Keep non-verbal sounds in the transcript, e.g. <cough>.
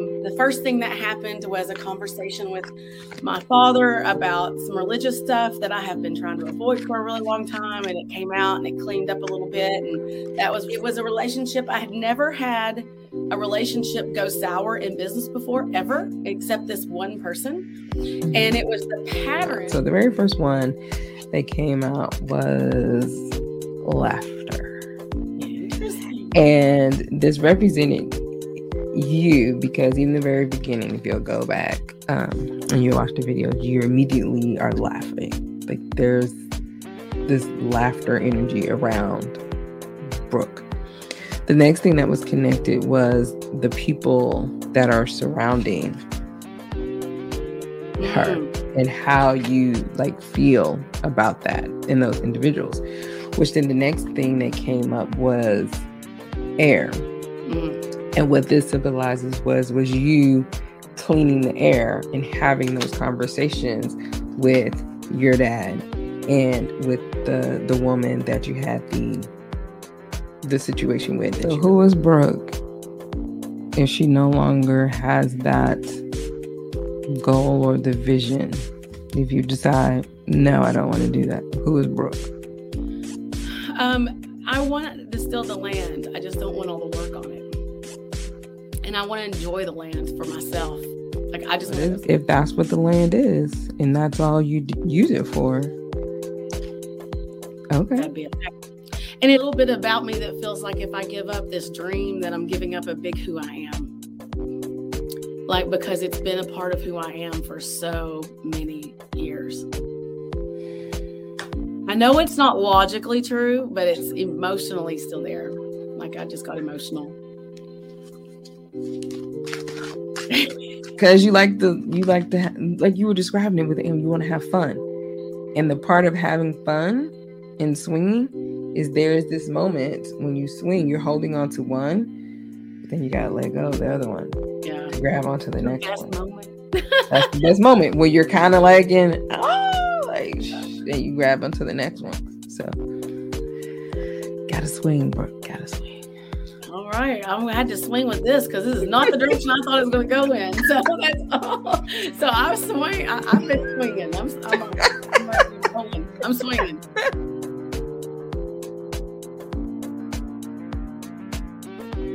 um, the first thing that happened was a conversation with my father about some religious stuff that I have been trying to avoid for a really long time, and it came out and it cleaned up a little bit, and that was it was a relationship I had never had a relationship go sour in business before ever, except this one person, and it was the pattern. So the very first one that came out was laughter. And this represented you because in the very beginning, if you'll go back um, and you watch the video, you immediately are laughing. Like there's this laughter energy around Brooke. The next thing that was connected was the people that are surrounding her Mm. and how you like feel about that in those individuals. Which then the next thing that came up was air. Mm. And what this symbolizes was was you cleaning the air and having those conversations with your dad and with the the woman that you had the the situation with. So who is Brooke? If she no longer has that goal or the vision, if you decide, no, I don't want to do that. Who is Brooke? Um, I want to still the land. I just don't want all the work on it. And I want to enjoy the land for myself. Like I just if, if that's what the land is and that's all you d- use it for, okay. that'd be it. And a little bit about me that feels like if I give up this dream, that I'm giving up a big who I am. Like because it's been a part of who I am for so many years. I know it's not logically true, but it's emotionally still there. Like I just got emotional. Because you like the you like the like you were describing it with him, you want to have fun, and the part of having fun and swinging is there is this moment when you swing, you're holding on to one, but then you gotta let go of the other one, Yeah. grab onto the next Best one. moment. That's the best moment where you're kind of like in oh like then you grab onto the next one. So gotta swing, bro. Gotta swing. All right, I'm gonna have to swing with this because this is not the direction I thought it was gonna go in. <laughs> So that's all. So I'm swinging. I, I've been swinging. I'm, I'm, I'm, I'm swinging.